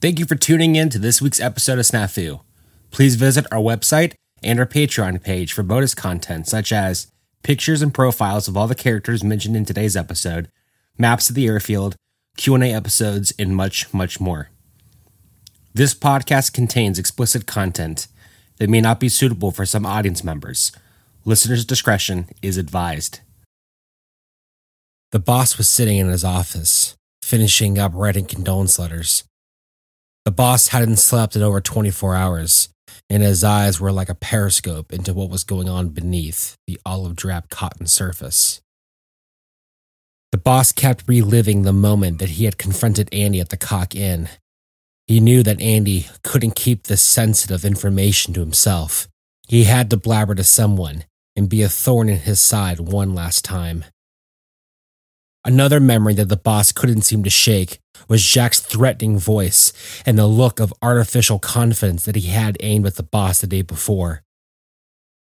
Thank you for tuning in to this week's episode of Snafu. Please visit our website and our Patreon page for bonus content such as pictures and profiles of all the characters mentioned in today's episode, maps of the airfield, Q&A episodes, and much, much more. This podcast contains explicit content that may not be suitable for some audience members. Listener's discretion is advised. The boss was sitting in his office, finishing up writing condolence letters. The boss hadn't slept in over 24 hours, and his eyes were like a periscope into what was going on beneath the olive drab cotton surface. The boss kept reliving the moment that he had confronted Andy at the Cock Inn. He knew that Andy couldn't keep this sensitive information to himself. He had to blabber to someone and be a thorn in his side one last time. Another memory that the boss couldn't seem to shake was Jack's threatening voice and the look of artificial confidence that he had aimed at the boss the day before.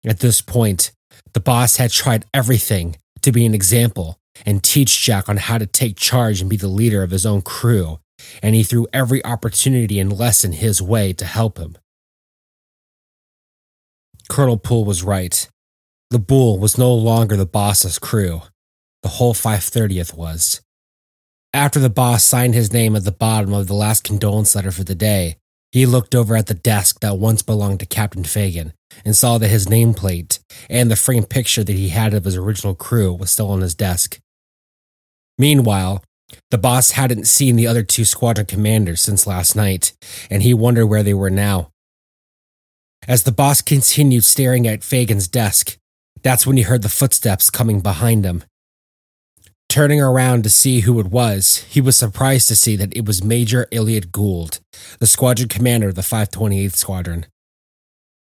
At this point, the boss had tried everything to be an example and teach Jack on how to take charge and be the leader of his own crew, and he threw every opportunity and lesson his way to help him. Colonel Poole was right. The Bull was no longer the boss's crew. The whole 530th was. After the boss signed his name at the bottom of the last condolence letter for the day, he looked over at the desk that once belonged to Captain Fagan and saw that his nameplate and the framed picture that he had of his original crew was still on his desk. Meanwhile, the boss hadn't seen the other two squadron commanders since last night, and he wondered where they were now. As the boss continued staring at Fagan's desk, that's when he heard the footsteps coming behind him. Turning around to see who it was, he was surprised to see that it was Major Elliot Gould, the squadron commander of the 528th Squadron.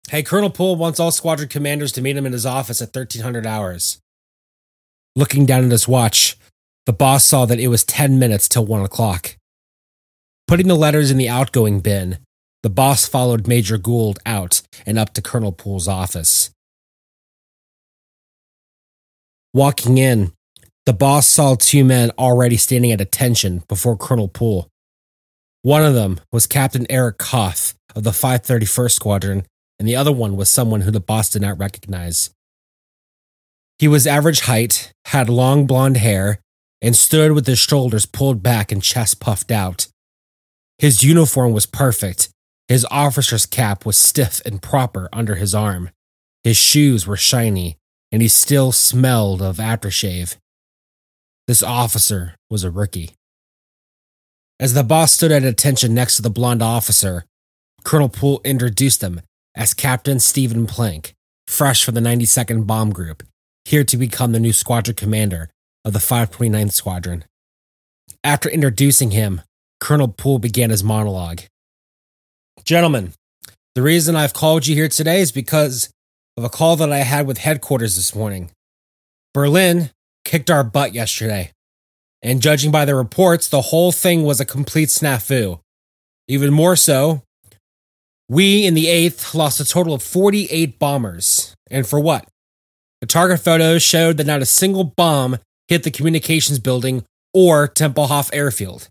Hey, Colonel Poole wants all squadron commanders to meet him in his office at 1300 hours. Looking down at his watch, the boss saw that it was 10 minutes till 1 o'clock. Putting the letters in the outgoing bin, the boss followed Major Gould out and up to Colonel Poole's office. Walking in, the boss saw two men already standing at attention before Colonel Poole. One of them was Captain Eric Koth of the 531st Squadron, and the other one was someone who the boss did not recognize. He was average height, had long blonde hair, and stood with his shoulders pulled back and chest puffed out. His uniform was perfect. His officer's cap was stiff and proper under his arm. His shoes were shiny, and he still smelled of aftershave. This officer was a rookie. As the boss stood at attention next to the blonde officer, Colonel Poole introduced him as Captain Stephen Plank, fresh from the 92nd Bomb Group, here to become the new squadron commander of the 529th Squadron. After introducing him, Colonel Poole began his monologue. Gentlemen, the reason I've called you here today is because of a call that I had with headquarters this morning. Berlin kicked our butt yesterday, and judging by the reports, the whole thing was a complete snafu. Even more so, we in the 8th lost a total of 48 bombers. And for what? The target photos showed that not a single bomb hit the communications building or Tempelhof airfield.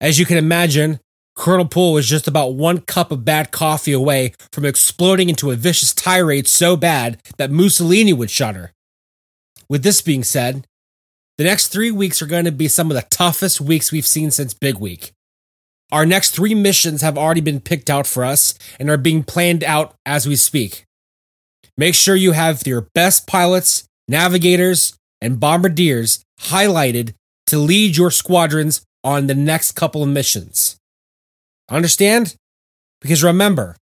As you can imagine, Colonel Poole was just about one cup of bad coffee away from exploding into a vicious tirade so bad that Mussolini would shudder. With this being said, the next three weeks are going to be some of the toughest weeks we've seen since Big Week. Our next three missions have already been picked out for us and are being planned out as we speak. Make sure you have your best pilots, navigators, and bombardiers highlighted to lead your squadrons on the next couple of missions. Understand? Because remember,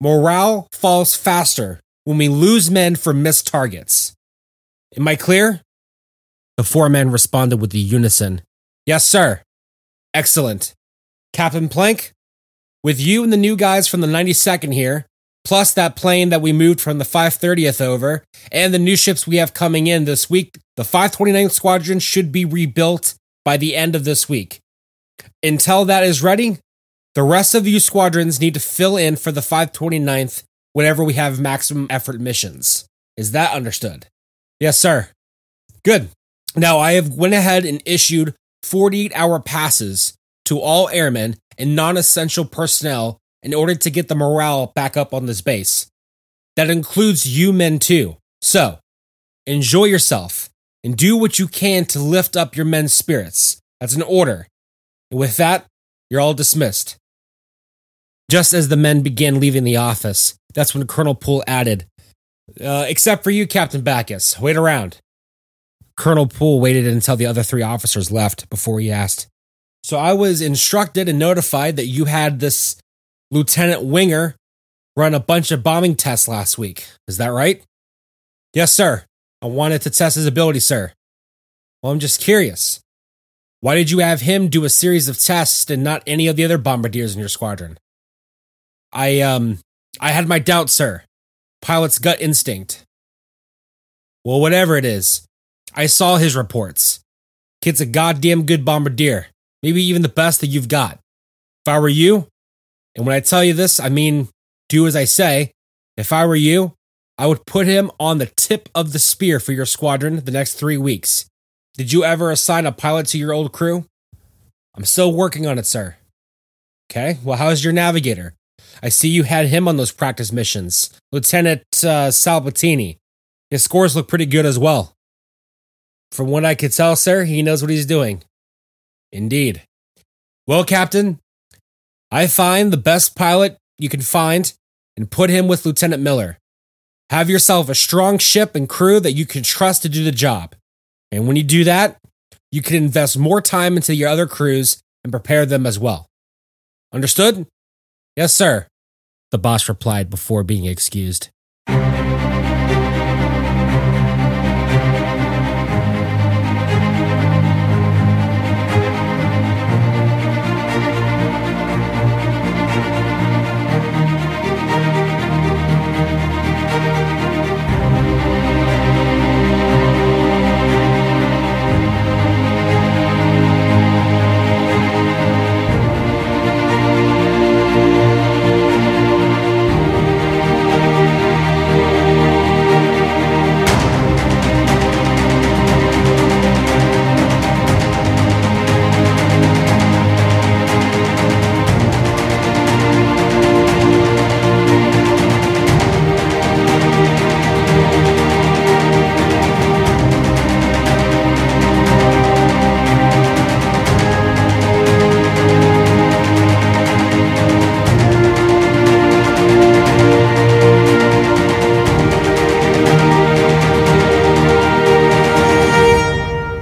morale falls faster when we lose men for missed targets. Am I clear? The four men responded with the unison. Yes, sir. Excellent. Captain Plank, with you and the new guys from the 92nd here, plus that plane that we moved from the 530th over, and the new ships we have coming in this week, the 529th Squadron should be rebuilt by the end of this week. Until that is ready, the rest of you squadrons need to fill in for the 529th whenever we have maximum effort missions. Is that understood? Yes, sir. Good. Now I have went ahead and issued 48 hour passes to all airmen and non essential personnel in order to get the morale back up on this base. That includes you men too. So, enjoy yourself and do what you can to lift up your men's spirits. That's an order. And with that, you're all dismissed. Just as the men began leaving the office, that's when Colonel Poole added, uh, Except for you, Captain Backus. Wait around. Colonel Poole waited until the other three officers left before he asked, So I was instructed and notified that you had this Lieutenant Winger run a bunch of bombing tests last week. Is that right? Yes, sir. I wanted to test his ability, sir. Well, I'm just curious. Why did you have him do a series of tests and not any of the other bombardiers in your squadron? I, um, I had my doubts, sir. Pilot's gut instinct. Well, whatever it is, I saw his reports. Kid's a goddamn good bombardier, maybe even the best that you've got. If I were you, and when I tell you this, I mean do as I say. If I were you, I would put him on the tip of the spear for your squadron the next three weeks. Did you ever assign a pilot to your old crew? I'm still working on it, sir. Okay, well, how's your navigator? I see you had him on those practice missions. Lieutenant uh. His scores look pretty good as well. From what I could tell, sir, he knows what he's doing. Indeed. Well, Captain, I find the best pilot you can find and put him with Lieutenant Miller. Have yourself a strong ship and crew that you can trust to do the job. And when you do that, you can invest more time into your other crews and prepare them as well. Understood? Yes, sir, the boss replied before being excused.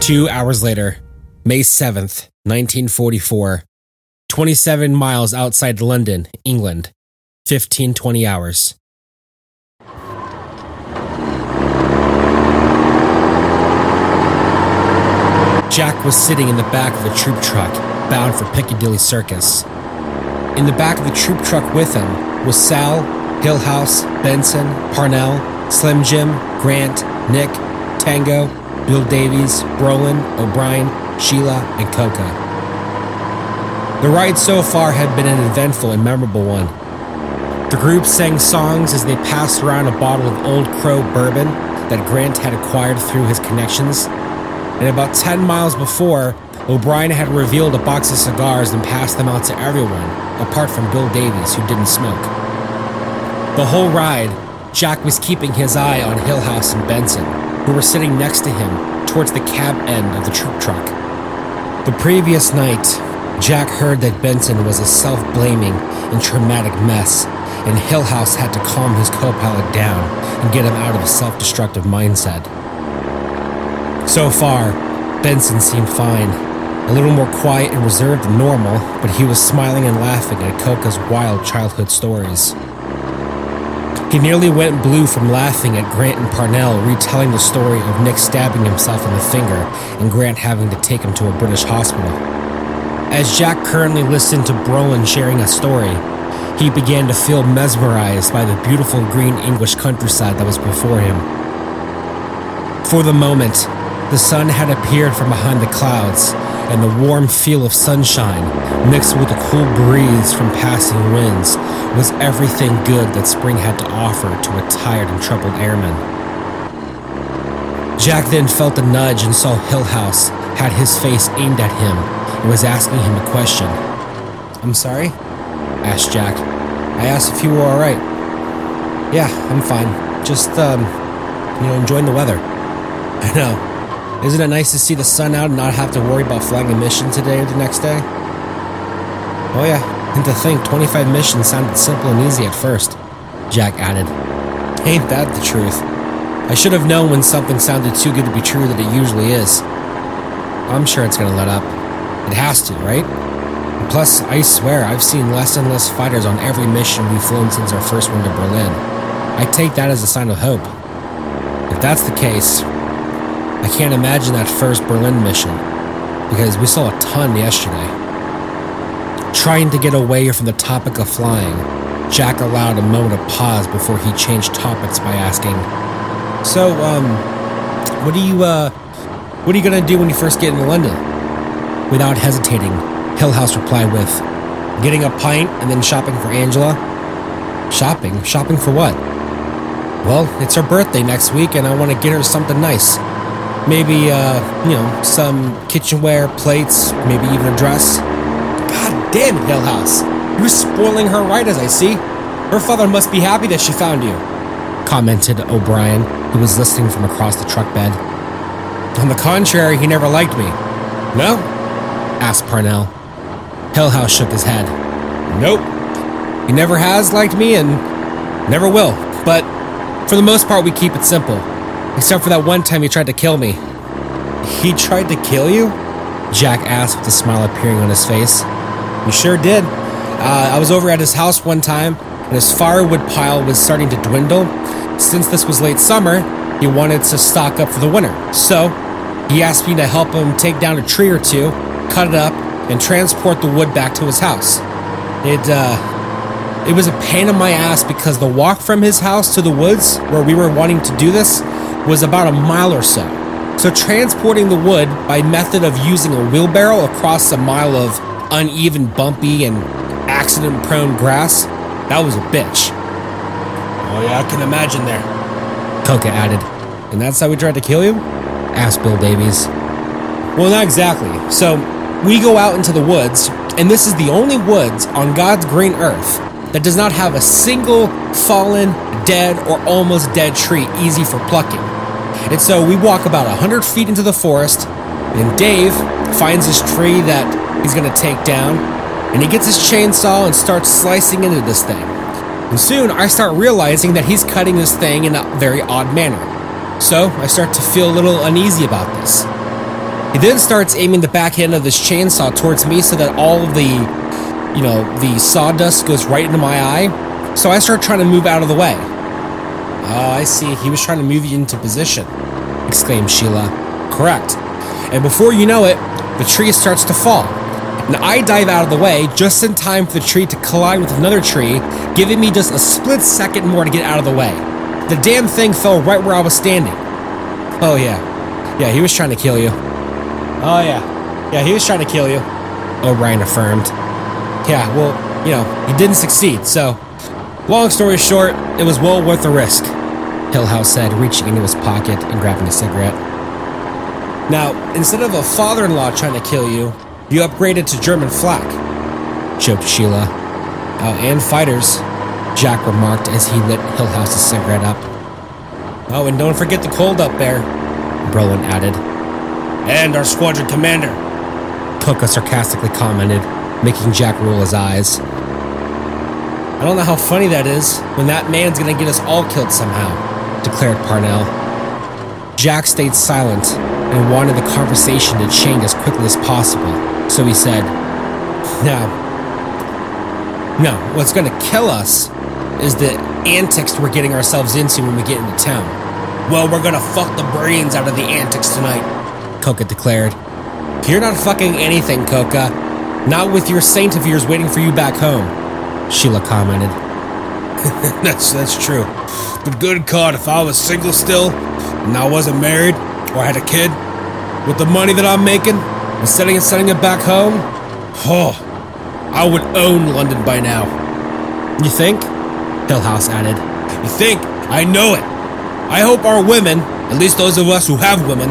Two hours later, May 7th, 1944, 27 miles outside London, England, 1520 hours. Jack was sitting in the back of a troop truck bound for Piccadilly Circus. In the back of the troop truck with him was Sal, Hillhouse, Benson, Parnell, Slim Jim, Grant, Nick, Tango, Bill Davies, Brolin, O'Brien, Sheila, and Coca. The ride so far had been an eventful and memorable one. The group sang songs as they passed around a bottle of Old Crow bourbon that Grant had acquired through his connections. And about 10 miles before, O'Brien had revealed a box of cigars and passed them out to everyone, apart from Bill Davies, who didn't smoke. The whole ride, Jack was keeping his eye on Hillhouse and Benson, who were sitting next to him towards the cab end of the troop truck. The previous night, Jack heard that Benson was a self blaming and traumatic mess, and Hillhouse had to calm his co pilot down and get him out of a self destructive mindset. So far, Benson seemed fine, a little more quiet and reserved than normal, but he was smiling and laughing at Coca's wild childhood stories. He nearly went blue from laughing at Grant and Parnell retelling the story of Nick stabbing himself in the finger and Grant having to take him to a British hospital. As Jack currently listened to Brolin sharing a story, he began to feel mesmerized by the beautiful green English countryside that was before him. For the moment, the sun had appeared from behind the clouds, and the warm feel of sunshine, mixed with the cool breeze from passing winds, was everything good that spring had to offer to a tired and troubled airman. Jack then felt a nudge and saw Hillhouse had his face aimed at him and was asking him a question. I'm sorry? asked Jack. I asked if you were alright. Yeah, I'm fine. Just, um, you know, enjoying the weather. I know. Isn't it nice to see the sun out and not have to worry about flying a mission today or the next day? Oh, yeah. And to think 25 missions sounded simple and easy at first, Jack added. Ain't that the truth? I should have known when something sounded too good to be true that it usually is. I'm sure it's gonna let up. It has to, right? Plus, I swear, I've seen less and less fighters on every mission we've flown since our first one to Berlin. I take that as a sign of hope. If that's the case, I can't imagine that first Berlin mission, because we saw a ton yesterday. Trying to get away from the topic of flying, Jack allowed a moment of pause before he changed topics by asking, So, um, what are you, uh, what are you gonna do when you first get into London? Without hesitating, Hillhouse replied with, Getting a pint and then shopping for Angela? Shopping? Shopping for what? Well, it's her birthday next week and I want to get her something nice. Maybe, uh, you know, some kitchenware, plates, maybe even a dress. God damn it, Hillhouse. You're spoiling her right as I see. Her father must be happy that she found you, commented O'Brien, who was listening from across the truck bed. On the contrary, he never liked me. No? asked Parnell. Hillhouse shook his head. Nope. He never has liked me and never will. But for the most part, we keep it simple. Except for that one time he tried to kill me. He tried to kill you? Jack asked with a smile appearing on his face. He sure did. Uh, I was over at his house one time, and his firewood pile was starting to dwindle. Since this was late summer, he wanted to stock up for the winter. So, he asked me to help him take down a tree or two, cut it up, and transport the wood back to his house. It, uh, it was a pain in my ass because the walk from his house to the woods where we were wanting to do this was about a mile or so. So transporting the wood by method of using a wheelbarrow across a mile of uneven, bumpy, and accident-prone grass, that was a bitch. Oh yeah, I can imagine there. Coca added. And that's how we tried to kill you? Asked Bill Davies. Well, not exactly. So, we go out into the woods, and this is the only woods on God's green earth that does not have a single fallen, dead, or almost dead tree easy for plucking. And so we walk about 100 feet into the forest, and Dave finds this tree that he's gonna take down, and he gets his chainsaw and starts slicing into this thing. And soon I start realizing that he's cutting this thing in a very odd manner. So I start to feel a little uneasy about this. He then starts aiming the back end of this chainsaw towards me so that all of the, you know, the sawdust goes right into my eye. So I start trying to move out of the way. Oh, I see. He was trying to move you into position, exclaimed Sheila. Correct. And before you know it, the tree starts to fall. And I dive out of the way just in time for the tree to collide with another tree, giving me just a split second more to get out of the way. The damn thing fell right where I was standing. Oh, yeah. Yeah, he was trying to kill you. Oh, yeah. Yeah, he was trying to kill you. Oh, O'Brien affirmed. Yeah, well, you know, he didn't succeed, so. Long story short, it was well worth the risk, Hillhouse said, reaching into his pocket and grabbing a cigarette. Now, instead of a father in law trying to kill you, you upgraded to German flak, joked Sheila. Oh, and fighters, Jack remarked as he lit Hillhouse's cigarette up. Oh, and don't forget the cold up there, Brolin added. And our squadron commander, Coca sarcastically commented, making Jack roll his eyes. I don't know how funny that is when that man's gonna get us all killed somehow, declared Parnell. Jack stayed silent and wanted the conversation to change as quickly as possible, so he said, Now, no, what's gonna kill us is the antics we're getting ourselves into when we get into town. Well, we're gonna fuck the brains out of the antics tonight, Coca declared. You're not fucking anything, Coca. Not with your saint of yours waiting for you back home, Sheila commented. that's that's true. But good God, if I was single still, and I wasn't married, or had a kid, with the money that I'm making, and sending it sending it back home, oh, I would own London by now. You think? Hillhouse added. You think? I know it. I hope our women, at least those of us who have women,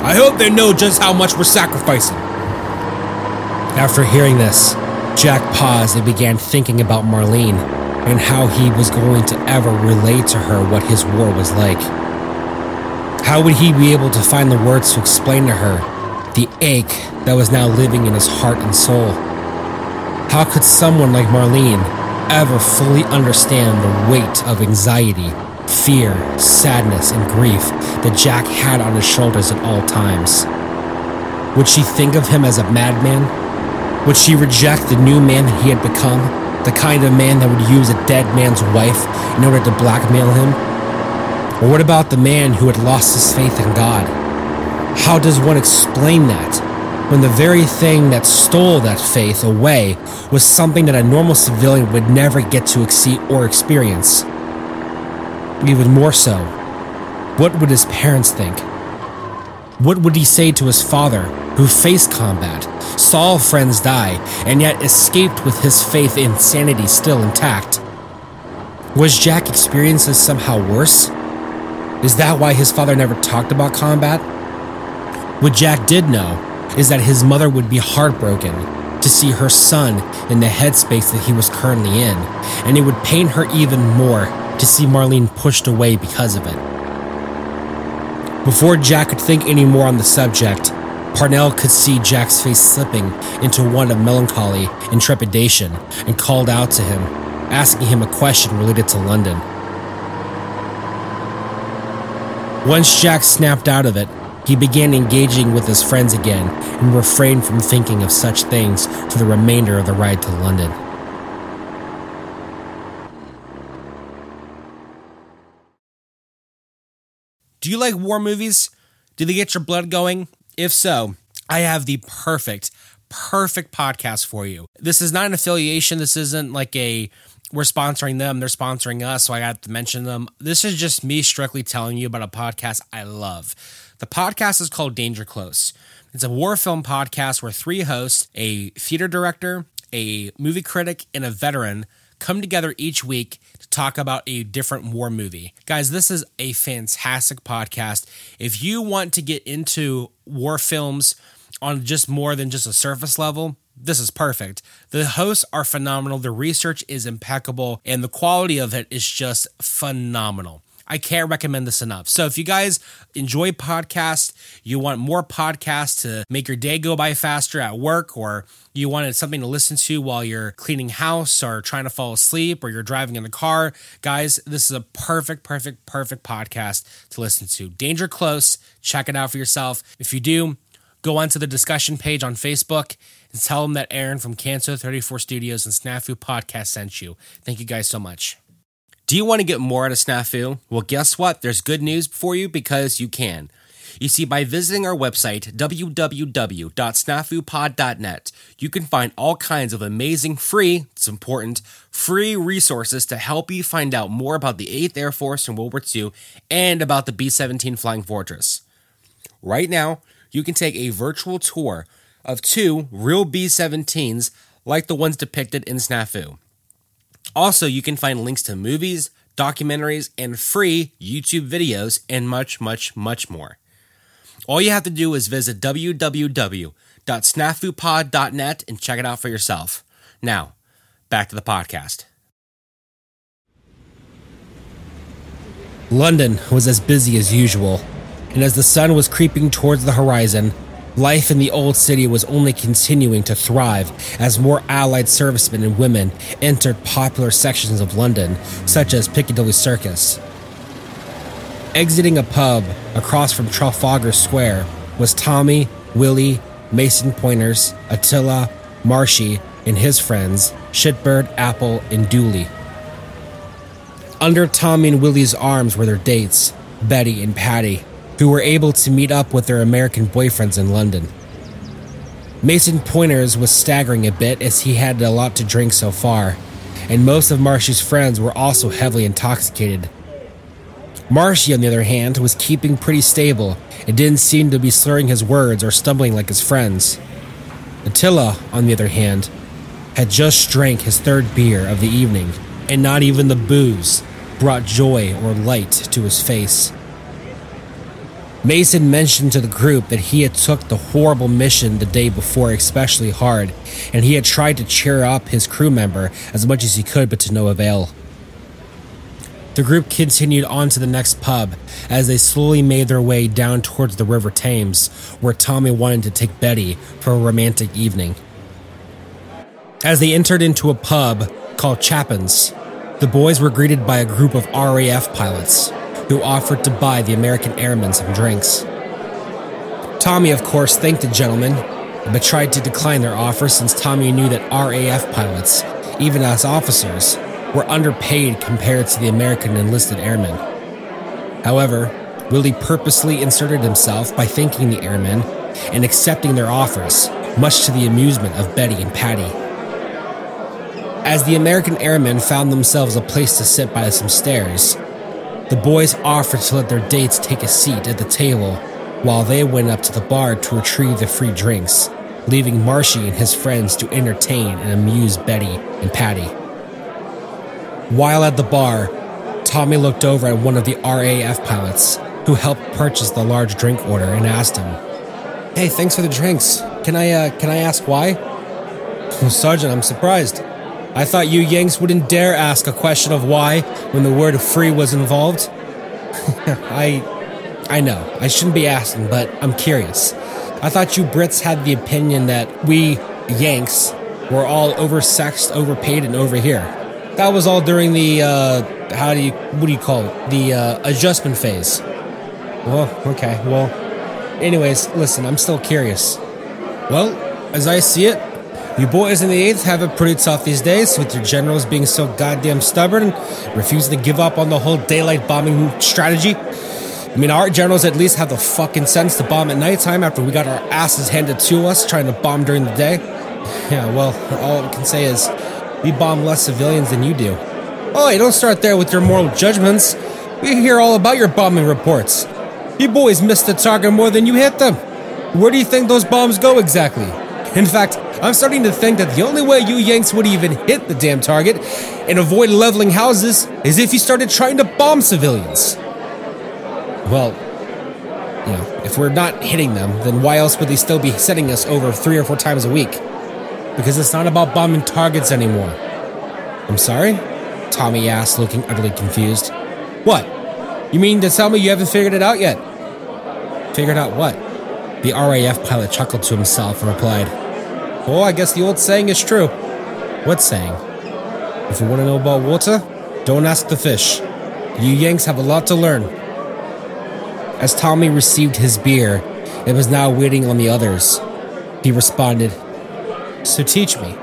I hope they know just how much we're sacrificing. After hearing this, Jack paused and began thinking about Marlene and how he was going to ever relate to her what his war was like. How would he be able to find the words to explain to her the ache that was now living in his heart and soul? How could someone like Marlene ever fully understand the weight of anxiety, fear, sadness, and grief that Jack had on his shoulders at all times? Would she think of him as a madman? Would she reject the new man that he had become? The kind of man that would use a dead man's wife in order to blackmail him? Or what about the man who had lost his faith in God? How does one explain that when the very thing that stole that faith away was something that a normal civilian would never get to see or experience? Even more so, what would his parents think? What would he say to his father, who faced combat, saw friends die, and yet escaped with his faith in sanity still intact? Was Jack's experiences somehow worse? Is that why his father never talked about combat? What Jack did know is that his mother would be heartbroken to see her son in the headspace that he was currently in, and it would pain her even more to see Marlene pushed away because of it. Before Jack could think any more on the subject, Parnell could see Jack's face slipping into one of melancholy and trepidation and called out to him, asking him a question related to London. Once Jack snapped out of it, he began engaging with his friends again and refrained from thinking of such things for the remainder of the ride to London. Do you like war movies? Do they get your blood going? If so, I have the perfect, perfect podcast for you. This is not an affiliation. This isn't like a we're sponsoring them, they're sponsoring us, so I got to mention them. This is just me strictly telling you about a podcast I love. The podcast is called Danger Close. It's a war film podcast where three hosts, a theater director, a movie critic, and a veteran come together each week to talk about a different war movie. Guys, this is a fantastic podcast. If you want to get into war films on just more than just a surface level, this is perfect. The hosts are phenomenal, the research is impeccable, and the quality of it is just phenomenal. I can't recommend this enough. So if you guys enjoy podcasts, you want more podcasts to make your day go by faster at work, or you wanted something to listen to while you're cleaning house or trying to fall asleep or you're driving in the car, guys, this is a perfect, perfect, perfect podcast to listen to. Danger Close. Check it out for yourself. If you do, go onto the discussion page on Facebook and tell them that Aaron from Cancer 34 Studios and Snafu Podcast sent you. Thank you guys so much. Do you want to get more out of Snafu? Well, guess what? There's good news for you because you can. You see, by visiting our website, www.snafupod.net, you can find all kinds of amazing free, it's important, free resources to help you find out more about the 8th Air Force in World War II and about the B 17 Flying Fortress. Right now, you can take a virtual tour of two real B 17s like the ones depicted in Snafu. Also, you can find links to movies, documentaries, and free YouTube videos, and much, much, much more. All you have to do is visit www.snafupod.net and check it out for yourself. Now, back to the podcast. London was as busy as usual, and as the sun was creeping towards the horizon, Life in the old city was only continuing to thrive as more Allied servicemen and women entered popular sections of London, such as Piccadilly Circus. Exiting a pub across from Trafalgar Square was Tommy, Willie, Mason Pointers, Attila, Marshy, and his friends, Shitbird, Apple, and Dooley. Under Tommy and Willie's arms were their dates, Betty and Patty, who were able to meet up with their American boyfriends in London. Mason Pointers was staggering a bit as he had a lot to drink so far, and most of Marshy's friends were also heavily intoxicated. Marshy, on the other hand, was keeping pretty stable and didn't seem to be slurring his words or stumbling like his friends. Attila, on the other hand, had just drank his third beer of the evening, and not even the booze brought joy or light to his face. Mason mentioned to the group that he had took the horrible mission the day before especially hard, and he had tried to cheer up his crew member as much as he could, but to no avail. The group continued on to the next pub as they slowly made their way down towards the River Thames, where Tommy wanted to take Betty for a romantic evening. As they entered into a pub called Chapin's, the boys were greeted by a group of RAF pilots who offered to buy the American airmen some drinks. Tommy, of course, thanked the gentlemen, but tried to decline their offer since Tommy knew that RAF pilots, even as officers, were underpaid compared to the American enlisted airmen. However, Willie purposely inserted himself by thanking the airmen and accepting their offers, much to the amusement of Betty and Patty. As the American airmen found themselves a place to sit by some stairs, the boys offered to let their dates take a seat at the table while they went up to the bar to retrieve the free drinks, leaving Marshy and his friends to entertain and amuse Betty and Patty. While at the bar, Tommy looked over at one of the RAF pilots who helped purchase the large drink order and asked him, "Hey, thanks for the drinks. Can I uh, can I ask why?" Well, Sergeant, I'm surprised. I thought you Yanks wouldn't dare ask a question of why when the word free was involved. I I know. I shouldn't be asking, but I'm curious. I thought you Brits had the opinion that we Yanks were all oversexed, overpaid, and over here. That was all during the uh, how do you what do you call it? The uh, adjustment phase. Well, okay. Well, anyways, listen. I'm still curious. Well, as I see it, you boys in the 8th have it pretty tough these days, with your generals being so goddamn stubborn and refusing to give up on the whole daylight bombing strategy. I mean, our generals at least have the fucking sense to bomb at nighttime after we got our asses handed to us trying to bomb during the day. Yeah, well, all I can say is we bomb less civilians than you do. Oh, you don't start there with your moral judgments. We hear all about your bombing reports. You boys missed the target more than you hit them. Where do you think those bombs go exactly? In fact, I'm starting to think that the only way you Yanks would even hit the damn target and avoid leveling houses is if you started trying to bomb civilians. Well, you know, if we're not hitting them, then why else would they still be setting us over three or four times a week? because it's not about bombing targets anymore. I'm sorry? Tommy asked, looking utterly confused. What? You mean to tell me you haven't figured it out yet? Figured out what? The RAF pilot chuckled to himself and replied, Oh, I guess the old saying is true. What saying? If you want to know about water, don't ask the fish. You Yanks have a lot to learn. As Tommy received his beer, it was now waiting on the others. He responded, so teach me.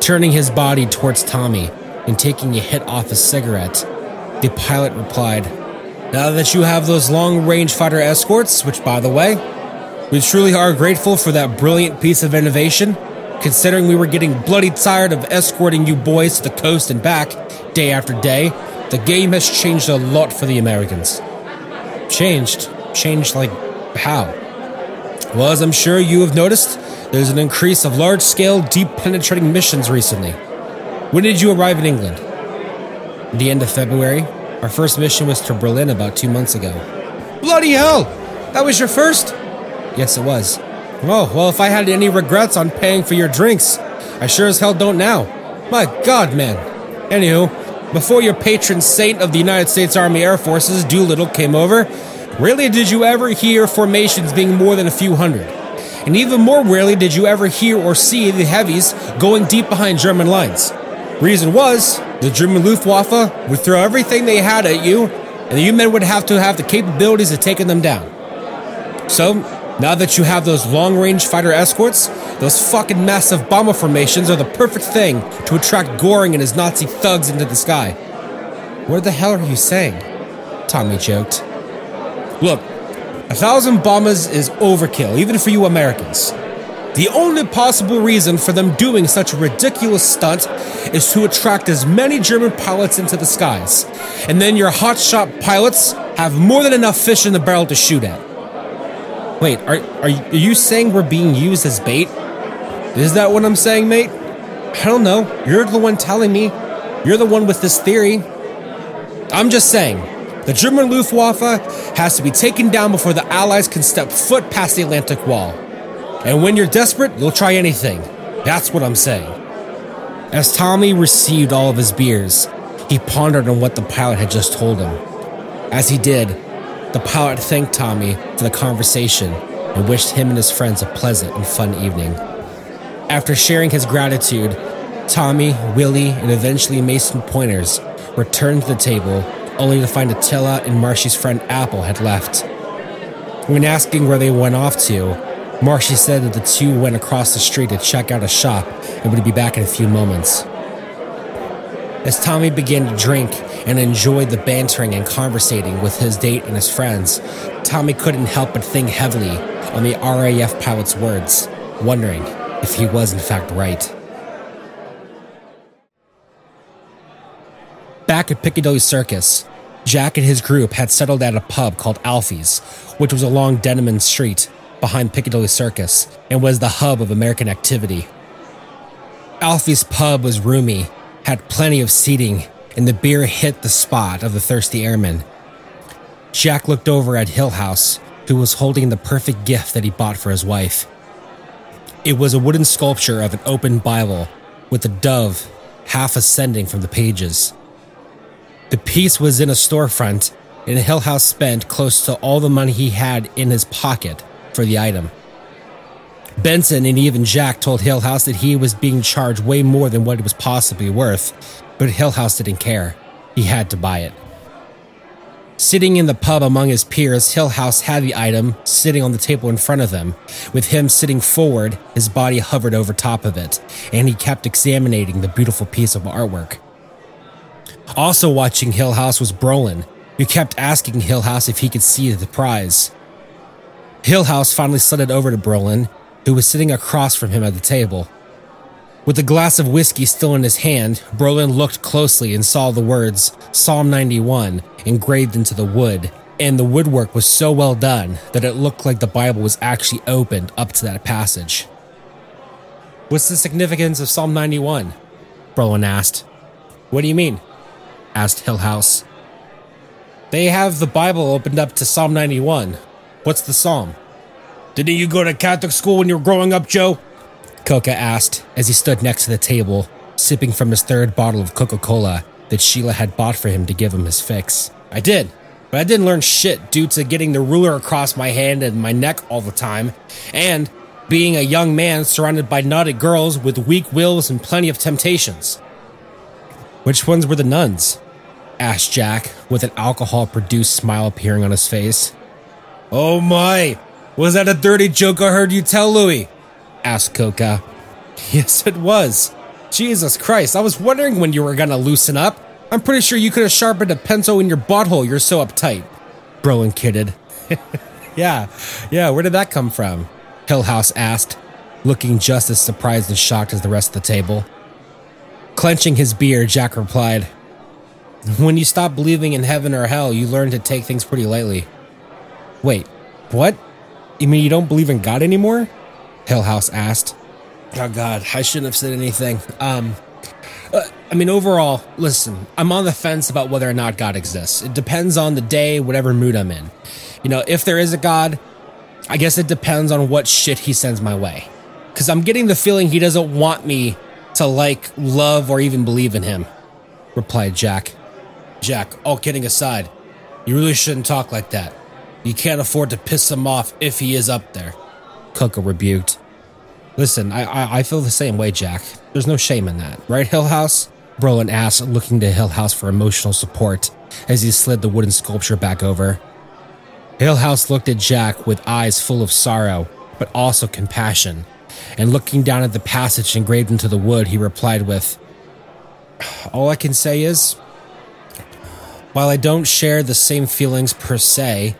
Turning his body towards Tommy and taking a hit off his cigarette, the pilot replied, Now that you have those long range fighter escorts, which by the way, we truly are grateful for that brilliant piece of innovation, considering we were getting bloody tired of escorting you boys to the coast and back day after day, the game has changed a lot for the Americans. Changed? Changed like how? Well, as I'm sure you have noticed, there's an increase of large scale, deep penetrating missions recently. When did you arrive in England? The end of February. Our first mission was to Berlin about two months ago. Bloody hell! That was your first? Yes, it was. Oh, well, if I had any regrets on paying for your drinks, I sure as hell don't now. My god, man. Anywho, before your patron saint of the United States Army Air Forces, Doolittle, came over, rarely did you ever hear formations being more than a few hundred and even more rarely did you ever hear or see the heavies going deep behind German lines. Reason was, the German Luftwaffe would throw everything they had at you, and you men would have to have the capabilities of taking them down. So, now that you have those long range fighter escorts, those fucking massive bomber formations are the perfect thing to attract Goring and his Nazi thugs into the sky. What the hell are you saying? Tommy joked. Look, a thousand bombers is overkill, even for you Americans. The only possible reason for them doing such a ridiculous stunt is to attract as many German pilots into the skies. And then your hotshot pilots have more than enough fish in the barrel to shoot at. Wait, are, are you saying we're being used as bait? Is that what I'm saying, mate? I don't know. You're the one telling me. You're the one with this theory. I'm just saying, The German Luftwaffe has to be taken down before the Allies can step foot past the Atlantic Wall. And when you're desperate, you'll try anything. That's what I'm saying. As Tommy received all of his beers, he pondered on what the pilot had just told him. As he did, the pilot thanked Tommy for the conversation and wished him and his friends a pleasant and fun evening. After sharing his gratitude, Tommy, Willie, and eventually Mason Pointers returned to the table only to find Attila and Marshy's friend Apple had left. When asking where they went off to, Marshy said that the two went across the street to check out a shop and would be back in a few moments. As Tommy began to drink and enjoyed the bantering and conversating with his date and his friends, Tommy couldn't help but think heavily on the RAF pilot's words, wondering if he was in fact right. Back at Piccadilly Circus, Jack and his group had settled at a pub called Alfie's, which was along Denman Street behind Piccadilly Circus and was the hub of American activity. Alfie's pub was roomy, had plenty of seating, and the beer hit the spot of the thirsty airmen. Jack looked over at Hillhouse, who was holding the perfect gift that he bought for his wife. It was a wooden sculpture of an open Bible with a dove half ascending from the pages. The piece was in a storefront, and Hillhouse spent close to all the money he had in his pocket for the item. Benson and even Jack told Hillhouse that he was being charged way more than what it was possibly worth, but Hillhouse didn't care. He had to buy it. Sitting in the pub among his peers, Hillhouse had the item sitting on the table in front of him. With him sitting forward, his body hovered over top of it, and he kept examining the beautiful piece of artwork. Also watching Hillhouse was Brolin, who kept asking Hillhouse if he could see the prize. Hillhouse finally slid it over to Brolin, who was sitting across from him at the table. With a glass of whiskey still in his hand, Brolin looked closely and saw the words Psalm 91 engraved into the wood, and the woodwork was so well done that it looked like the Bible was actually opened up to that passage. What's the significance of Psalm 91? Brolin asked. What do you mean? asked Hillhouse. They have the Bible opened up to Psalm 91. What's the psalm? Didn't you go to Catholic school when you were growing up, Joe? Coca asked as he stood next to the table, sipping from his third bottle of Coca Cola that Sheila had bought for him to give him his fix. I did, but I didn't learn shit due to getting the ruler across my hand and my neck all the time, and being a young man surrounded by naughty girls with weak wills and plenty of temptations. Which ones were the nuns? asked Jack, with an alcohol produced smile appearing on his face. Oh my! Was that a dirty joke I heard you tell Louis? asked Coca. Yes, it was. Jesus Christ, I was wondering when you were gonna loosen up. I'm pretty sure you could have sharpened a pencil in your butthole, you're so uptight. Brolin kidded. yeah, yeah, where did that come from? Hillhouse asked, looking just as surprised and shocked as the rest of the table. Clenching his beer, Jack replied, When you stop believing in heaven or hell, you learn to take things pretty lightly. Wait, what? You mean you don't believe in God anymore? Hillhouse asked. Oh God, I shouldn't have said anything. Um, uh, I mean, overall, listen, I'm on the fence about whether or not God exists. It depends on the day, whatever mood I'm in. You know, if there is a God, I guess it depends on what shit he sends my way. Because I'm getting the feeling he doesn't want me to like, love, or even believe in him, replied Jack. Jack, all kidding aside, you really shouldn't talk like that. You can't afford to piss him off if he is up there. Coca rebuked. Listen, I, I, I feel the same way, Jack. There's no shame in that, right, Hillhouse? Brolin asked, looking to Hillhouse for emotional support as he slid the wooden sculpture back over. Hillhouse looked at Jack with eyes full of sorrow, but also compassion, and looking down at the passage engraved into the wood, he replied with, All I can say is, while I don't share the same feelings per se,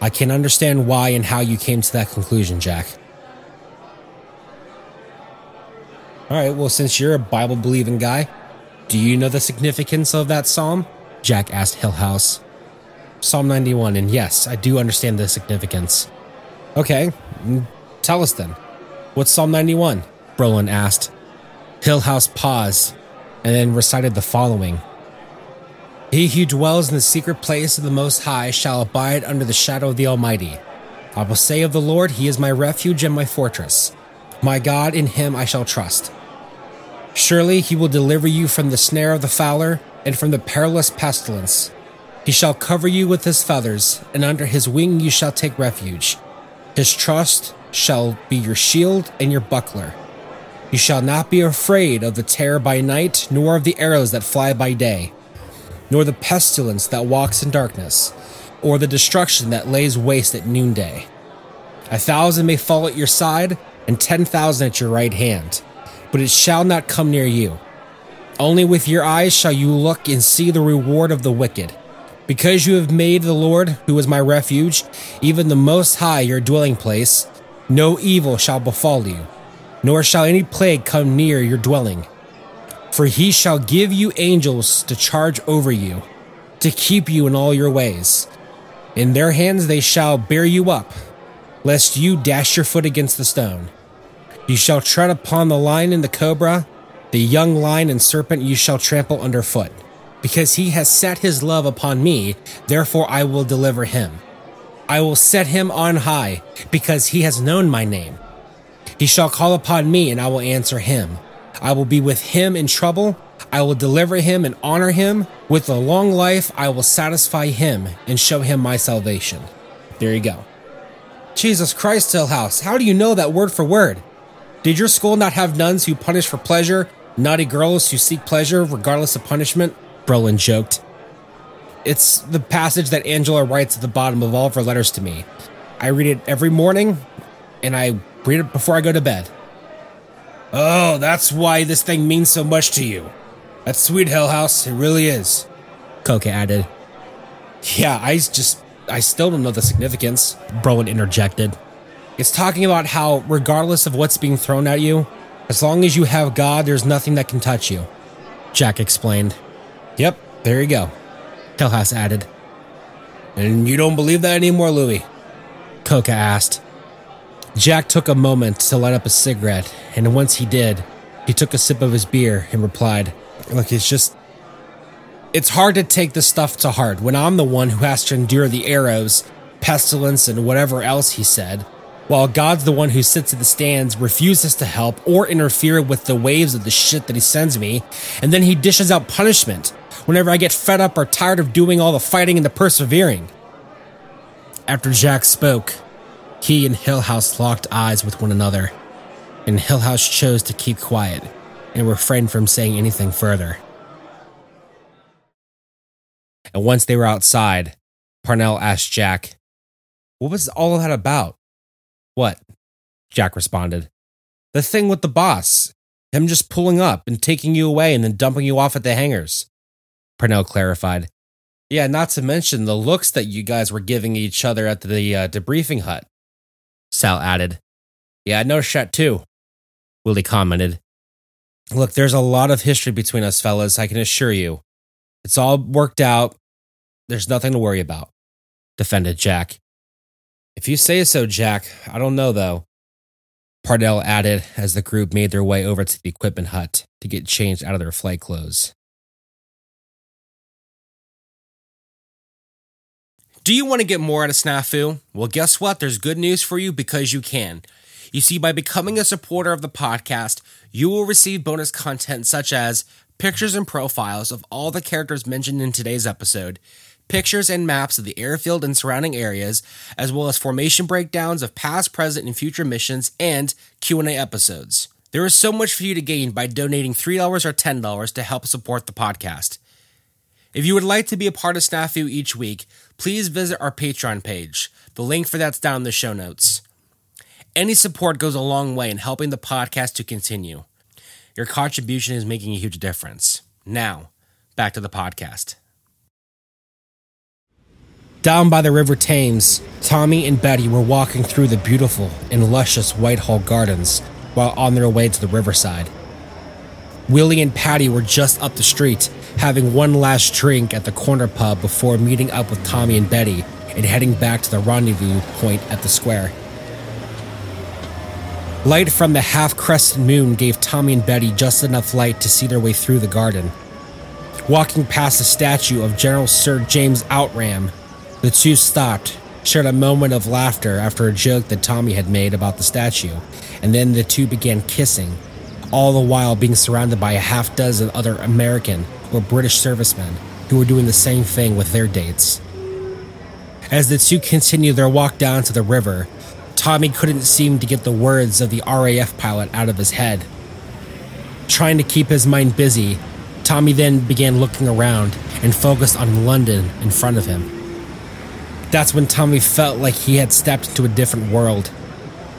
I can understand why and how you came to that conclusion, Jack. All right, well, since you're a Bible believing guy, do you know the significance of that psalm? Jack asked Hillhouse. Psalm 91, and yes, I do understand the significance. Okay, mm, tell us then. What's Psalm 91? Brolin asked. Hillhouse paused and then recited the following He who dwells in the secret place of the Most High shall abide under the shadow of the Almighty. I will say of the Lord, He is my refuge and my fortress. My God, in Him I shall trust. Surely He will deliver you from the snare of the fowler and from the perilous pestilence. He shall cover you with His feathers, and under His wing you shall take refuge. His trust shall be your shield and your buckler. You shall not be afraid of the terror by night, nor of the arrows that fly by day nor the pestilence that walks in darkness, or the destruction that lays waste at noonday. A thousand may fall at your side, and ten thousand at your right hand, but it shall not come near you. Only with your eyes shall you look and see the reward of the wicked. Because you have made the Lord, who is my refuge, even the Most High your dwelling place, no evil shall befall you, nor shall any plague come near your dwelling. For he shall give you angels to charge over you, to keep you in all your ways. In their hands they shall bear you up, lest you dash your foot against the stone. You shall tread upon the lion and the cobra, the young lion and serpent you shall trample underfoot. Because he has set his love upon me, therefore I will deliver him. I will set him on high, because he has known my name. He shall call upon me, and I will answer him. I will be with him in trouble. I will deliver him and honor him. With a long life, I will satisfy him and show him my salvation. There you go. Jesus Christ, Hillhouse, how do you know that word for word? Did your school not have nuns who punish for pleasure, naughty girls who seek pleasure regardless of punishment? Brolin joked. It's the passage that Angela writes at the bottom of all of her letters to me. I read it every morning, and I read it before I go to bed. Oh, that's why this thing means so much to you. That's sweet, Hillhouse. It really is. Coca added. Yeah, I just. I still don't know the significance, Brolin interjected. It's talking about how, regardless of what's being thrown at you, as long as you have God, there's nothing that can touch you. Jack explained. Yep, there you go. Hillhouse added. And you don't believe that anymore, Louis? Coca asked. Jack took a moment to light up a cigarette, and once he did, he took a sip of his beer and replied, Look, it's just. It's hard to take this stuff to heart when I'm the one who has to endure the arrows, pestilence, and whatever else he said, while God's the one who sits at the stands, refuses to help or interfere with the waves of the shit that he sends me, and then he dishes out punishment whenever I get fed up or tired of doing all the fighting and the persevering. After Jack spoke, he and Hillhouse locked eyes with one another, and Hillhouse chose to keep quiet and refrain from saying anything further. And once they were outside, Parnell asked Jack, What was all that about? What? Jack responded, The thing with the boss. Him just pulling up and taking you away and then dumping you off at the hangars. Parnell clarified, Yeah, not to mention the looks that you guys were giving each other at the uh, debriefing hut. Sal added. Yeah, I noticed that too, Willie commented. Look, there's a lot of history between us fellas, I can assure you. It's all worked out. There's nothing to worry about, defended Jack. If you say so, Jack, I don't know though. Parnell added as the group made their way over to the equipment hut to get changed out of their flight clothes. Do you want to get more out of Snafu? Well, guess what? There's good news for you because you can. You see, by becoming a supporter of the podcast, you will receive bonus content such as pictures and profiles of all the characters mentioned in today's episode, pictures and maps of the airfield and surrounding areas, as well as formation breakdowns of past, present, and future missions and Q&A episodes. There is so much for you to gain by donating $3 or $10 to help support the podcast. If you would like to be a part of Snafu each week, please visit our Patreon page. The link for that's down in the show notes. Any support goes a long way in helping the podcast to continue. Your contribution is making a huge difference. Now, back to the podcast. Down by the River Thames, Tommy and Betty were walking through the beautiful and luscious Whitehall Gardens while on their way to the riverside. Willie and Patty were just up the street, having one last drink at the corner pub before meeting up with Tommy and Betty and heading back to the rendezvous point at the square. Light from the half crescent moon gave Tommy and Betty just enough light to see their way through the garden. Walking past the statue of General Sir James Outram, the two stopped, shared a moment of laughter after a joke that Tommy had made about the statue, and then the two began kissing, all the while being surrounded by a half dozen other American or British servicemen who were doing the same thing with their dates. As the two continued their walk down to the river, Tommy couldn't seem to get the words of the RAF pilot out of his head. Trying to keep his mind busy, Tommy then began looking around and focused on London in front of him. That's when Tommy felt like he had stepped into a different world.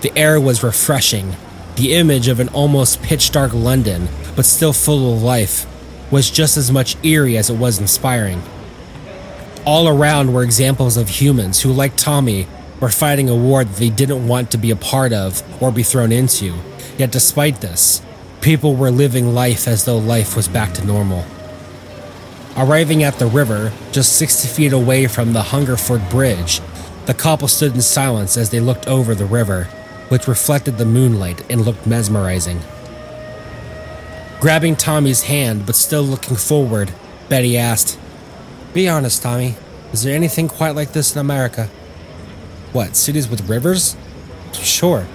The air was refreshing. The image of an almost pitch dark London, but still full of life, was just as much eerie as it was inspiring. All around were examples of humans who, like Tommy, were fighting a war that they didn't want to be a part of or be thrown into. Yet, despite this, people were living life as though life was back to normal. Arriving at the river, just 60 feet away from the Hungerford Bridge, the couple stood in silence as they looked over the river, which reflected the moonlight and looked mesmerizing. Grabbing Tommy's hand but still looking forward, Betty asked, be honest, Tommy. Is there anything quite like this in America? What, cities with rivers? Sure.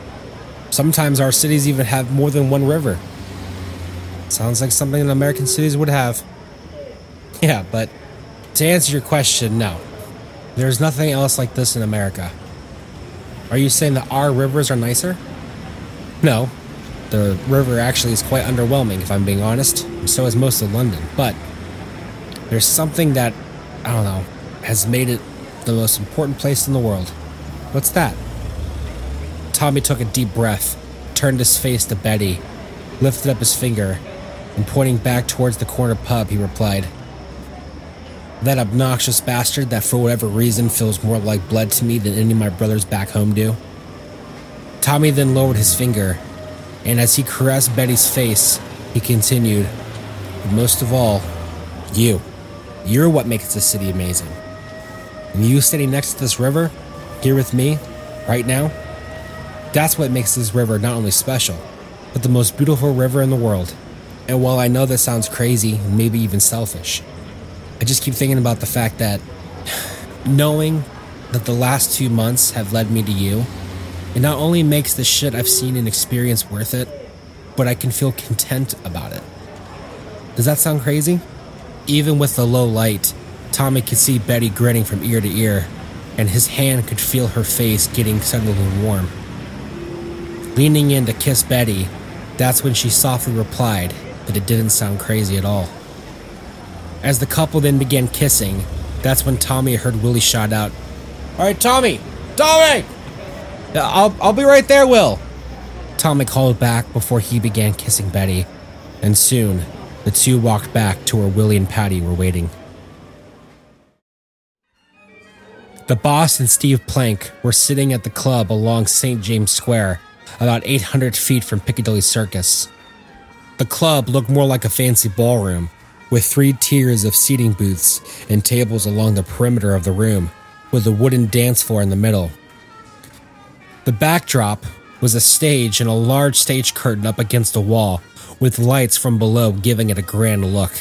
Sometimes our cities even have more than one river. Sounds like something in American cities would have. Yeah, but to answer your question, no. There's nothing else like this in America. Are you saying that our rivers are nicer? No. The river actually is quite underwhelming, if I'm being honest. So is most of London. But there's something that I don't know, has made it the most important place in the world. What's that? Tommy took a deep breath, turned his face to Betty, lifted up his finger, and pointing back towards the corner pub, he replied, That obnoxious bastard that for whatever reason feels more like blood to me than any of my brothers back home do. Tommy then lowered his finger, and as he caressed Betty's face, he continued, most of all, you. You're what makes this city amazing. And you standing next to this river, here with me, right now, that's what makes this river not only special, but the most beautiful river in the world. And while I know that sounds crazy maybe even selfish, I just keep thinking about the fact that knowing that the last two months have led me to you, it not only makes the shit I've seen and experienced worth it, but I can feel content about it. Does that sound crazy? Even with the low light, Tommy could see Betty grinning from ear to ear, and his hand could feel her face getting suddenly warm. Leaning in to kiss Betty, that's when she softly replied that it didn't sound crazy at all. As the couple then began kissing, that's when Tommy heard Willie shout out, All right, Tommy! Tommy! I'll, I'll be right there, Will! Tommy called back before he began kissing Betty, and soon the two walked back to where Willie and Patty were waiting. The boss and Steve Plank were sitting at the club along St. James Square, about 800 feet from Piccadilly Circus. The club looked more like a fancy ballroom, with three tiers of seating booths and tables along the perimeter of the room, with a wooden dance floor in the middle. The backdrop was a stage and a large stage curtain up against a wall with lights from below giving it a grand look.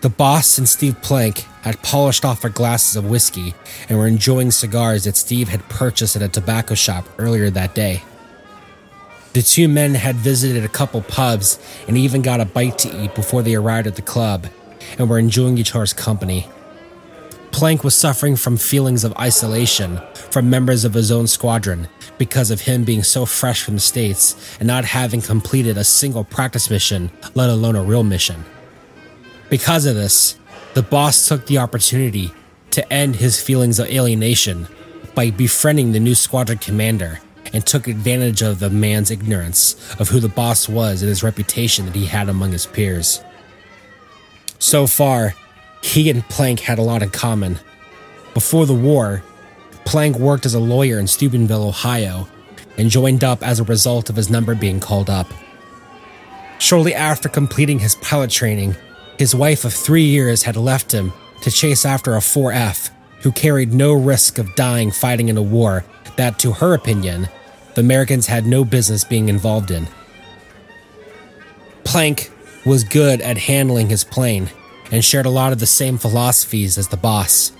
The boss and Steve Plank had polished off their glasses of whiskey and were enjoying cigars that Steve had purchased at a tobacco shop earlier that day. The two men had visited a couple pubs and even got a bite to eat before they arrived at the club and were enjoying each other's company. Plank was suffering from feelings of isolation from members of his own squadron because of him being so fresh from the States and not having completed a single practice mission, let alone a real mission. Because of this, the boss took the opportunity to end his feelings of alienation by befriending the new squadron commander and took advantage of the man's ignorance of who the boss was and his reputation that he had among his peers. So far, he and Plank had a lot in common. Before the war, Plank worked as a lawyer in Steubenville, Ohio, and joined up as a result of his number being called up. Shortly after completing his pilot training, his wife of three years had left him to chase after a 4F who carried no risk of dying fighting in a war that, to her opinion, the Americans had no business being involved in. Plank was good at handling his plane and shared a lot of the same philosophies as the boss.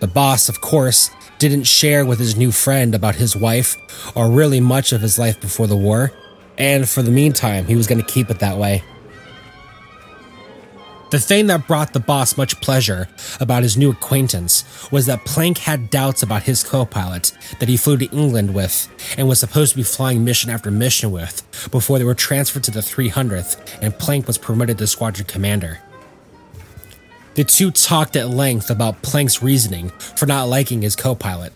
The boss, of course, didn't share with his new friend about his wife or really much of his life before the war, and for the meantime, he was going to keep it that way. The thing that brought the boss much pleasure about his new acquaintance was that Plank had doubts about his co pilot that he flew to England with and was supposed to be flying mission after mission with before they were transferred to the 300th and Plank was promoted to squadron commander. The two talked at length about Plank's reasoning for not liking his co pilot,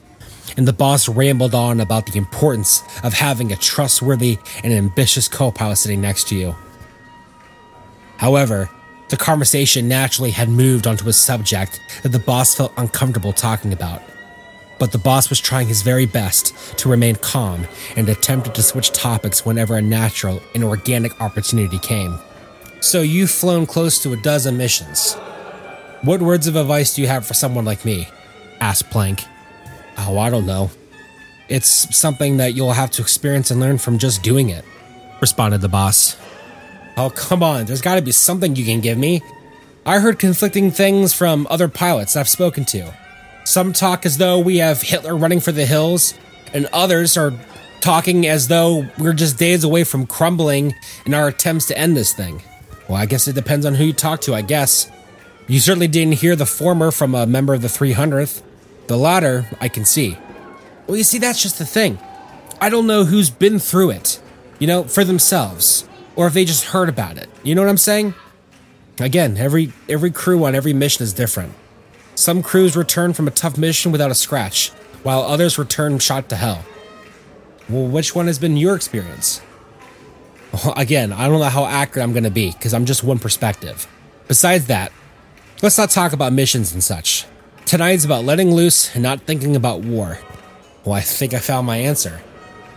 and the boss rambled on about the importance of having a trustworthy and ambitious co pilot sitting next to you. However, the conversation naturally had moved onto a subject that the boss felt uncomfortable talking about. But the boss was trying his very best to remain calm and attempted to switch topics whenever a natural and organic opportunity came. So, you've flown close to a dozen missions. What words of advice do you have for someone like me? asked Plank. Oh, I don't know. It's something that you'll have to experience and learn from just doing it, responded the boss. Oh, come on, there's gotta be something you can give me. I heard conflicting things from other pilots I've spoken to. Some talk as though we have Hitler running for the hills, and others are talking as though we're just days away from crumbling in our attempts to end this thing. Well, I guess it depends on who you talk to, I guess. You certainly didn't hear the former from a member of the 300th. The latter, I can see. Well, you see, that's just the thing. I don't know who's been through it, you know, for themselves or if they just heard about it. You know what I'm saying? Again, every every crew on every mission is different. Some crews return from a tough mission without a scratch, while others return shot to hell. Well, which one has been your experience? Well, again, I don't know how accurate I'm going to be because I'm just one perspective. Besides that, let's not talk about missions and such. Tonight's about letting loose and not thinking about war. Well, I think I found my answer.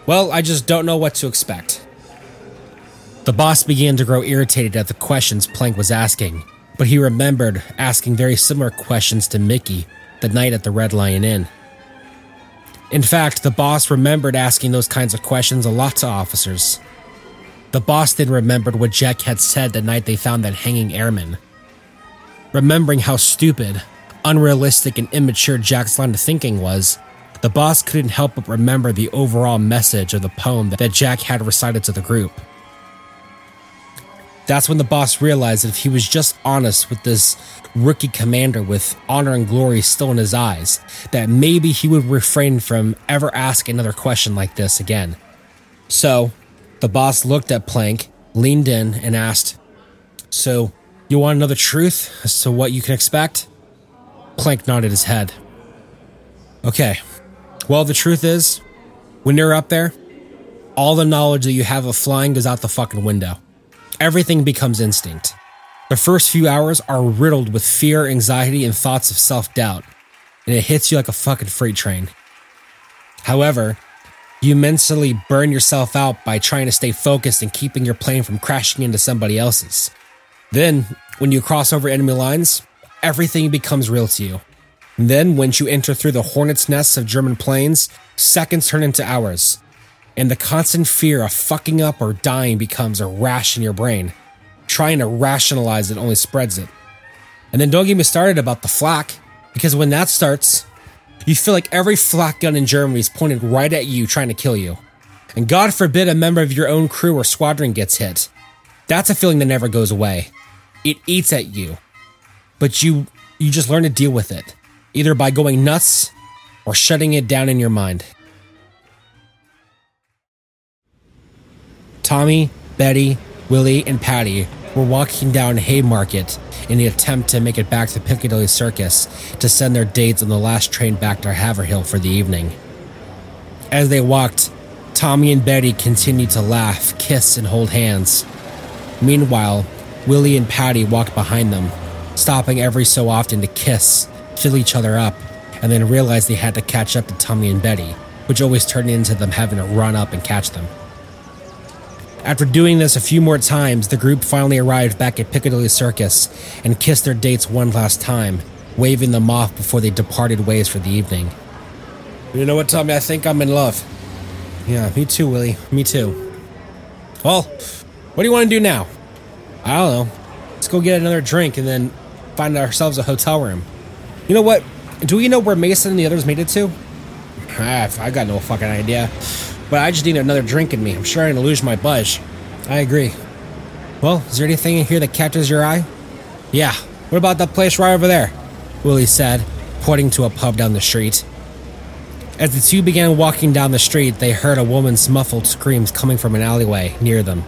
Well, I just don't know what to expect. The boss began to grow irritated at the questions Plank was asking, but he remembered asking very similar questions to Mickey the night at the Red Lion Inn. In fact, the boss remembered asking those kinds of questions a lot to officers. The boss then remembered what Jack had said the night they found that hanging airman. Remembering how stupid, unrealistic, and immature Jack's line of thinking was, the boss couldn't help but remember the overall message of the poem that Jack had recited to the group. That's when the boss realized that if he was just honest with this rookie commander with honor and glory still in his eyes, that maybe he would refrain from ever asking another question like this again. So, the boss looked at Plank, leaned in, and asked, So, you want the truth as to what you can expect? Plank nodded his head. Okay. Well, the truth is, when you're up there, all the knowledge that you have of flying goes out the fucking window everything becomes instinct. The first few hours are riddled with fear, anxiety, and thoughts of self doubt, and it hits you like a fucking freight train. However, you mentally burn yourself out by trying to stay focused and keeping your plane from crashing into somebody else's. Then, when you cross over enemy lines, everything becomes real to you. And then, once you enter through the hornet's nests of German planes, seconds turn into hours, and the constant fear of fucking up or dying becomes a rash in your brain. Trying to rationalize it only spreads it. And then don't get me started about the flak, because when that starts, you feel like every flak gun in Germany is pointed right at you, trying to kill you. And God forbid a member of your own crew or squadron gets hit. That's a feeling that never goes away. It eats at you. But you you just learn to deal with it, either by going nuts or shutting it down in your mind. Tommy, Betty, Willie, and Patty were walking down Haymarket in the attempt to make it back to Piccadilly Circus to send their dates on the last train back to Haverhill for the evening. As they walked, Tommy and Betty continued to laugh, kiss, and hold hands. Meanwhile, Willie and Patty walked behind them, stopping every so often to kiss, fill each other up, and then realized they had to catch up to Tommy and Betty, which always turned into them having to run up and catch them. After doing this a few more times, the group finally arrived back at Piccadilly Circus and kissed their dates one last time, waving them off before they departed ways for the evening. You know what, Tommy? I think I'm in love. Yeah, me too, Willie. Me too. Well, what do you want to do now? I don't know. Let's go get another drink and then find ourselves a hotel room. You know what? Do we know where Mason and the others made it to? Ah, I got no fucking idea. But I just need another drink in me. I'm sure I'm gonna lose my buzz. I agree. Well, is there anything in here that catches your eye? Yeah. What about that place right over there? Willie said, pointing to a pub down the street. As the two began walking down the street, they heard a woman's muffled screams coming from an alleyway near them.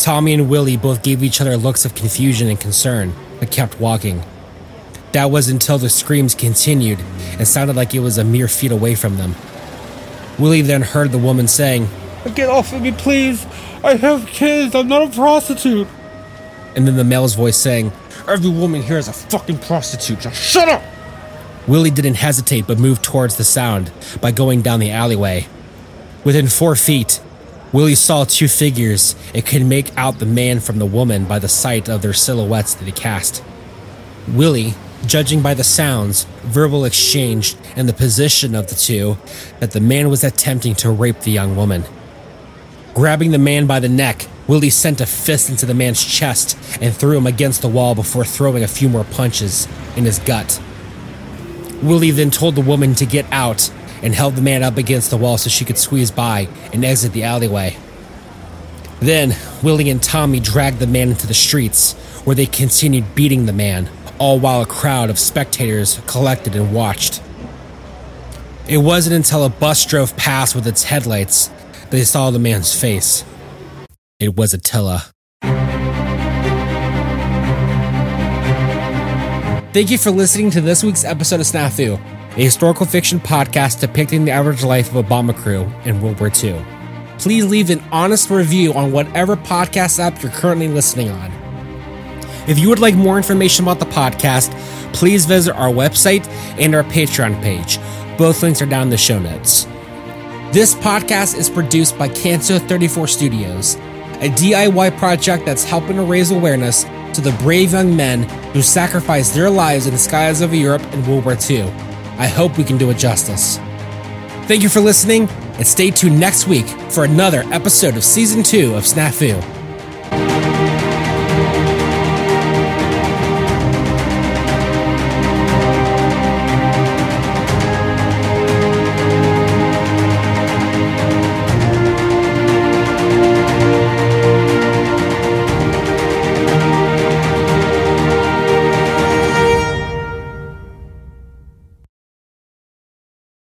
Tommy and Willie both gave each other looks of confusion and concern, but kept walking. That was until the screams continued and sounded like it was a mere feet away from them. Willie then heard the woman saying, Get off of me, please! I have kids, I'm not a prostitute! And then the male's voice saying, Every woman here is a fucking prostitute, just shut up! Willie didn't hesitate but moved towards the sound by going down the alleyway. Within four feet, Willie saw two figures and could make out the man from the woman by the sight of their silhouettes that he cast. Willie, judging by the sounds, verbal exchange, and the position of the two, that the man was attempting to rape the young woman. Grabbing the man by the neck, Willie sent a fist into the man's chest and threw him against the wall before throwing a few more punches in his gut. Willie then told the woman to get out and held the man up against the wall so she could squeeze by and exit the alleyway. Then, Willie and Tommy dragged the man into the streets, where they continued beating the man, all while a crowd of spectators collected and watched. It wasn't until a bus drove past with its headlights that they saw the man's face. It was Attila. Thank you for listening to this week's episode of Snafu, a historical fiction podcast depicting the average life of a bomber crew in World War II. Please leave an honest review on whatever podcast app you're currently listening on. If you would like more information about the podcast, please visit our website and our Patreon page. Both links are down in the show notes. This podcast is produced by Canto 34 Studios, a DIY project that's helping to raise awareness to the brave young men who sacrificed their lives in the skies of Europe in World War II. I hope we can do it justice. Thank you for listening, and stay tuned next week for another episode of Season 2 of Snafu.